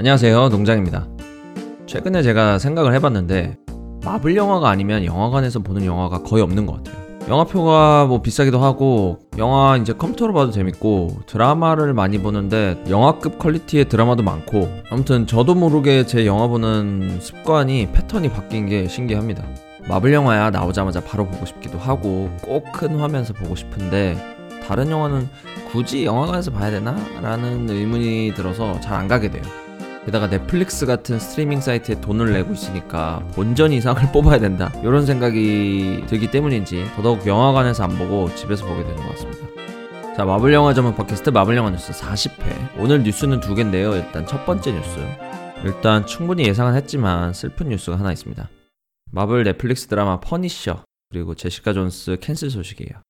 안녕하세요. 농장입니다. 최근에 제가 생각을 해봤는데 마블 영화가 아니면 영화관에서 보는 영화가 거의 없는 것 같아요. 영화표가 뭐 비싸기도 하고 영화 이제 컴퓨터로 봐도 재밌고 드라마를 많이 보는데 영화급 퀄리티의 드라마도 많고 아무튼 저도 모르게 제 영화 보는 습관이 패턴이 바뀐 게 신기합니다. 마블 영화야 나오자마자 바로 보고 싶기도 하고 꼭 큰 화면에서 보고 싶은데 다른 영화는 굳이 영화관에서 봐야 되나? 라는 의문이 들어서 잘 안 가게 돼요. 게다가 넷플릭스 같은 스트리밍 사이트에 돈을 내고 있으니까 본전 이상을 뽑아야 된다. 이런 생각이 들기 때문인지 더더욱 영화관에서 안 보고 집에서 보게 되는 것 같습니다. 자, 마블 영화 전문 팟캐스트 마블 영화 뉴스 40회. 오늘 뉴스는 두 개인데요. 일단 첫 번째 뉴스. 일단 충분히 예상은 했지만 슬픈 뉴스가 하나 있습니다. 마블 넷플릭스 드라마 퍼니셔 그리고 제시카 존스 cancel 소식이에요.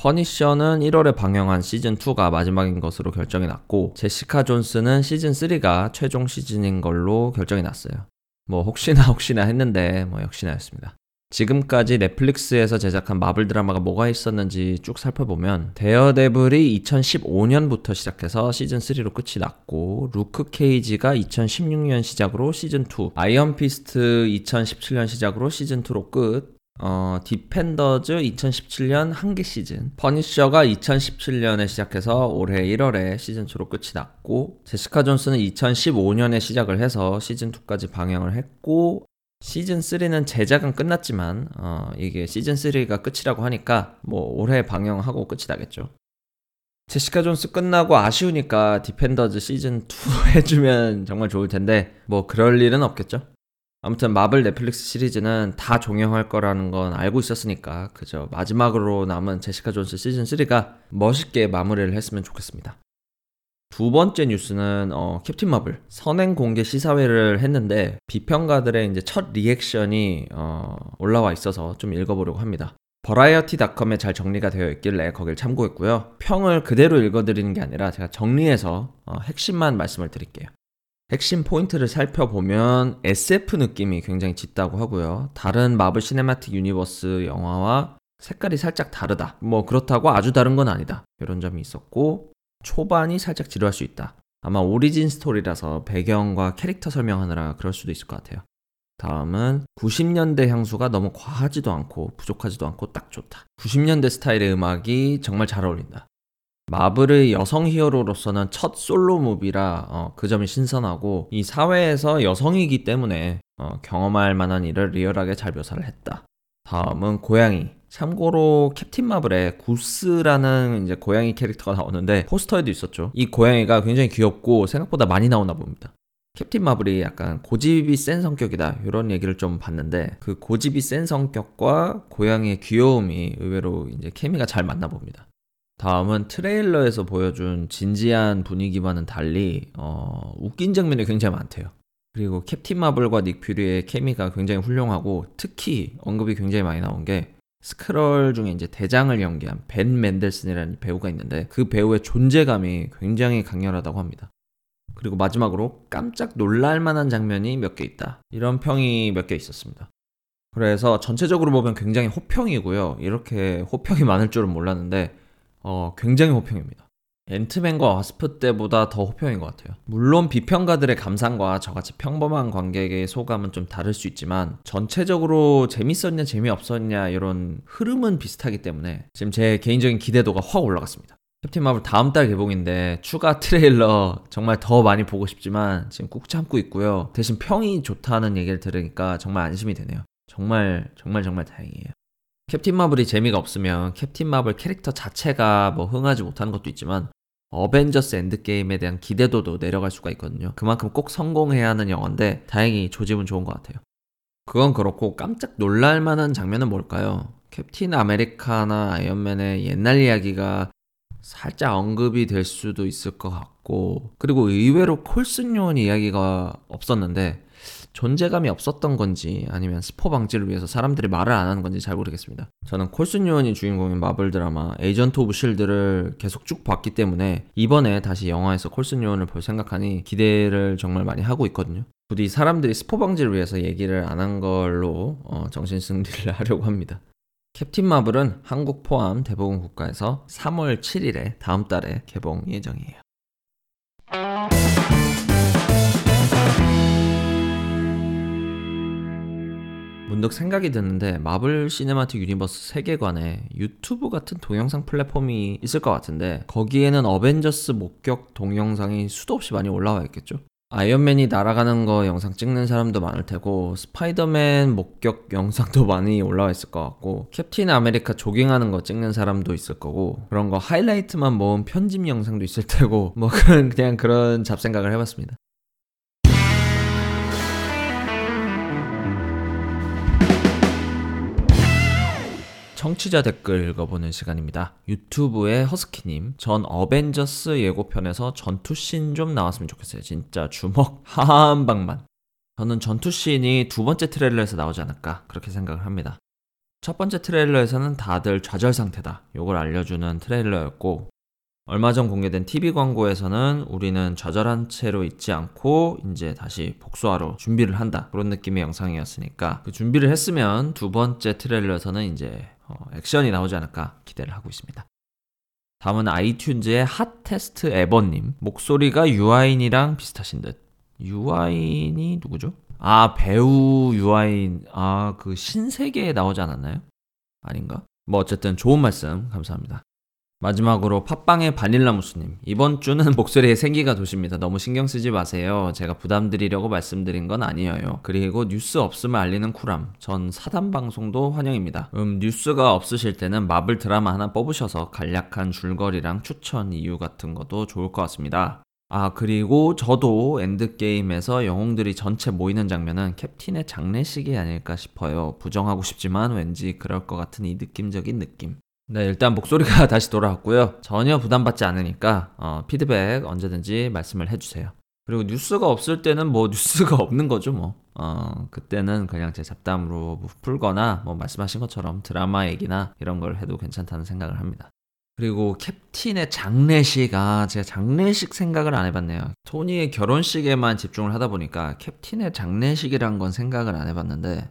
퍼니셔는 1월에 방영한 시즌2가 마지막인 것으로 결정이 났고, 제시카 존스는 시즌3가 최종 시즌인 걸로 결정이 났어요. 뭐, 혹시나 혹시나 했는데, 뭐, 역시나였습니다. 지금까지 넷플릭스에서 제작한 마블 드라마가 뭐가 있었는지 쭉 살펴보면 데어데블이 2015년부터 시작해서 시즌3로 끝이 났고 루크 케이지가 2016년 시작으로 시즌2 아이언 피스트 2017년 시작으로 시즌2로 끝 어, 디펜더즈 2017년 한개 시즌, 퍼니셔가 2017년에 시작해서 올해 1월에 시즌 2로 끝이 났고, 제시카 존스는 2015년에 시작을 해서 시즌 2까지 방영을 했고, 시즌 3는 제작은 끝났지만, 어, 이게 시즌 3가 끝이라고 하니까, 뭐, 올해 방영하고 끝이 나겠죠. 제시카 존스 끝나고 아쉬우니까 디펜더즈 시즌 2 해주면 정말 좋을 텐데, 뭐, 그럴 일은 없겠죠. 아무튼 마블 넷플릭스 시리즈는 다 종영할 거라는 건 알고 있었으니까 그저 마지막으로 남은 제시카 존스 시즌 3가 멋있게 마무리를 했으면 좋겠습니다. 두 번째 뉴스는 어, 캡틴 마블 선행 공개 시사회를 했는데 비평가들의 이제 첫 리액션이 어, 올라와 있어서 좀 읽어보려고 합니다. 버라이어티닷컴에 잘 정리가 되어 있길래 거길 참고했고요. 평을 그대로 읽어드리는 게 아니라 제가 정리해서 어, 핵심만 말씀을 드릴게요. 핵심 포인트를 살펴보면 SF 느낌이 굉장히 짙다고 하고요. 다른 마블 시네마틱 유니버스 영화와 색깔이 살짝 다르다. 뭐 그렇다고 아주 다른 건 아니다. 이런 점이 있었고 초반이 살짝 지루할 수 있다. 아마 origin story라서 배경과 캐릭터 설명하느라 그럴 수도 있을 것 같아요. 다음은 90년대 향수가 너무 과하지도 않고 부족하지도 않고 딱 좋다. 90년대 스타일의 음악이 정말 잘 어울린다. 마블의 여성 히어로로서는 첫 솔로 movie라 어, 그 점이 신선하고 이 사회에서 여성이기 때문에 어, 경험할 만한 일을 리얼하게 잘 묘사를 했다. 다음은 고양이. 참고로 캡틴 마블에 구스라는 이제 고양이 캐릭터가 나오는데 포스터에도 있었죠. 이 고양이가 굉장히 귀엽고 생각보다 많이 나오나 봅니다. 캡틴 마블이 약간 고집이 센 성격이다 이런 얘기를 좀 봤는데 그 고집이 센 성격과 고양이의 귀여움이 의외로 이제 케미가 잘 맞나 봅니다. 다음은 트레일러에서 보여준 진지한 분위기와는 달리 어, 웃긴 장면이 굉장히 많대요. 그리고 캡틴 마블과 닉 퓨리의 케미가 굉장히 훌륭하고 특히 언급이 굉장히 많이 나온 게 스크롤 중에 이제 대장을 연기한 벤 맨델슨이라는 배우가 있는데 그 배우의 존재감이 굉장히 강렬하다고 합니다. 그리고 마지막으로 깜짝 놀랄 만한 장면이 몇 개 있다. 이런 평이 몇 개 있었습니다. 그래서 전체적으로 보면 굉장히 호평이고요. 이렇게 호평이 많을 줄은 몰랐는데 어, 굉장히 호평입니다. 앤트맨과 와스프 때보다 더 호평인 것 같아요. 물론 비평가들의 감상과 저같이 평범한 관객의 소감은 좀 다를 수 있지만 전체적으로 재밌었냐 재미없었냐 이런 흐름은 비슷하기 때문에 지금 제 개인적인 기대도가 확 올라갔습니다. 캡틴 마블 다음 달 개봉인데 추가 트레일러 정말 더 많이 보고 싶지만 지금 꾹 참고 있고요. 대신 평이 좋다는 얘기를 들으니까 정말 안심이 되네요. 정말 정말 정말 다행이에요. 캡틴 마블이 재미가 없으면 캡틴 마블 캐릭터 자체가 뭐 흥하지 못하는 것도 있지만 어벤져스 엔드게임에 대한 기대도도 내려갈 수가 있거든요. 그만큼 꼭 성공해야 하는 영화인데 다행히 조짐은 좋은 것 같아요. 그건 그렇고 깜짝 놀랄 만한 장면은 뭘까요? 캡틴 아메리카나 아이언맨의 옛날 이야기가 살짝 언급이 될 수도 있을 것 같고 그리고 의외로 콜슨 요원 이야기가 없었는데 존재감이 없었던 건지 아니면 스포 방지를 위해서 사람들이 말을 안 하는 건지 잘 모르겠습니다. 저는 콜슨 요원이 주인공인 마블 드라마 에이전트 오브 실드를 계속 쭉 봤기 때문에 이번에 다시 영화에서 콜슨 요원을 볼 생각하니 기대를 정말 많이 하고 있거든요. 부디 사람들이 스포 방지를 위해서 얘기를 안 한 걸로 어, 정신 승리를 하려고 합니다. 캡틴 마블은 한국 포함 대부분 국가에서 3월 7일에 다음 달에 개봉 예정이에요. 문득 생각이 드는데 마블 시네마틱 유니버스 세계관에 유튜브 같은 동영상 플랫폼이 있을 것 같은데 거기에는 어벤져스 목격 동영상이 수도 없이 많이 올라와 있겠죠? 아이언맨이 날아가는 거 영상 찍는 사람도 많을 테고 스파이더맨 목격 영상도 많이 올라와 있을 것 같고 캡틴 아메리카 조깅하는 거 찍는 사람도 있을 거고 그런 거 하이라이트만 모은 편집 영상도 있을 테고 뭐 그런 그냥 그런 잡생각을 해봤습니다. 청취자 댓글 읽어보는 시간입니다. 유튜브의 허스키님, 전 어벤져스 예고편에서 전투씬 좀 나왔으면 좋겠어요. 진짜 주먹 한 방만. 저는 전투씬이 두 번째 트레일러에서 나오지 않을까 그렇게 생각을 합니다. 첫 번째 트레일러에서는 다들 좌절 상태다. 요걸 알려주는 트레일러였고 얼마 전 공개된 TV 광고에서는 우리는 좌절한 채로 있지 않고 이제 다시 복수하러 준비를 한다. 그런 느낌의 영상이었으니까 그 준비를 했으면 두 번째 트레일러에서는 이제 어, 액션이 나오지 않을까 기대를 하고 있습니다. 다음은 아이튠즈의 Hottest Ever님. 목소리가 유아인이랑 비슷하신 듯. 유아인이 누구죠? 아, 배우 유아인. 아, 그 신세계에 나오지 않았나요? 아닌가? 뭐 어쨌든 좋은 말씀 감사합니다. 마지막으로 팟빵의 바닐라무스님. 이번 주는 목소리에 생기가 도십니다. 너무 신경 쓰지 마세요. 제가 부담드리려고 말씀드린 건 아니에요. 그리고 뉴스 없음을 알리는 쿨함. 전 사담 방송도 환영입니다. 음, 뉴스가 없으실 때는 마블 드라마 하나 뽑으셔서 간략한 줄거리랑 추천 이유 같은 것도 좋을 것 같습니다. 아, 그리고 저도 엔드게임에서 영웅들이 전체 모이는 장면은 캡틴의 장례식이 아닐까 싶어요. 부정하고 싶지만 왠지 그럴 것 같은 이 느낌적인 느낌. 네, 일단 목소리가 다시 돌아왔고요. 전혀 부담받지 않으니까 어, 피드백 언제든지 말씀을 해주세요. 그리고 뉴스가 없을 때는 뭐 뉴스가 없는 거죠, 뭐. 어, 그때는 그냥 제 잡담으로 뭐 풀거나 뭐 말씀하신 것처럼 드라마 얘기나 이런 걸 해도 괜찮다는 생각을 합니다. 그리고 캡틴의 장례식, 아, 제가 장례식 생각을 안 해봤네요. 토니의 결혼식에만 집중을 하다 보니까 캡틴의 장례식이란 건 생각을 안 해봤는데,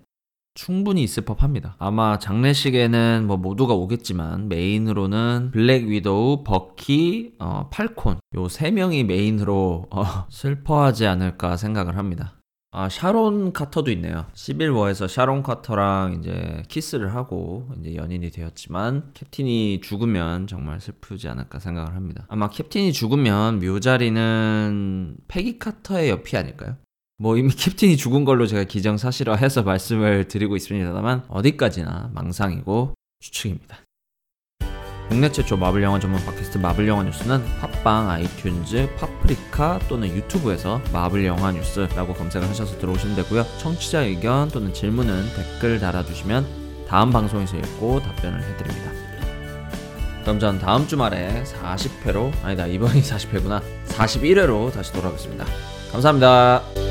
충분히 있을 법합니다. 아마 장례식에는 뭐 모두가 오겠지만 메인으로는 블랙 위도우, 버키, 어, 팔콘 요 세 명이 메인으로 어, 슬퍼하지 않을까 생각을 합니다. 아, 샤론 카터도 있네요. 11워에서 샤론 카터랑 이제 키스를 하고 이제 연인이 되었지만 캡틴이 죽으면 정말 슬프지 않을까 생각을 합니다. 아마 캡틴이 죽으면 묘자리는 페기 카터의 옆이 아닐까요? 뭐 이미 캡틴이 죽은 걸로 제가 기정사실화해서 말씀을 드리고 있습니다만 어디까지나 망상이고 추측입니다. 국내 최초 마블 영화 전문 팟캐스트 마블 영화 뉴스는 팟빵, 아이튠즈, 파프리카 또는 유튜브에서 마블 영화 뉴스라고 검색을 하셔서 들어오시면 되고요. 청취자 의견 또는 질문은 댓글 달아주시면 다음 방송에서 읽고 답변을 해드립니다. 그럼 전 다음 주말에 40회로 아니다 이번이 40회구나 41회로 다시 돌아오겠습니다. 감사합니다.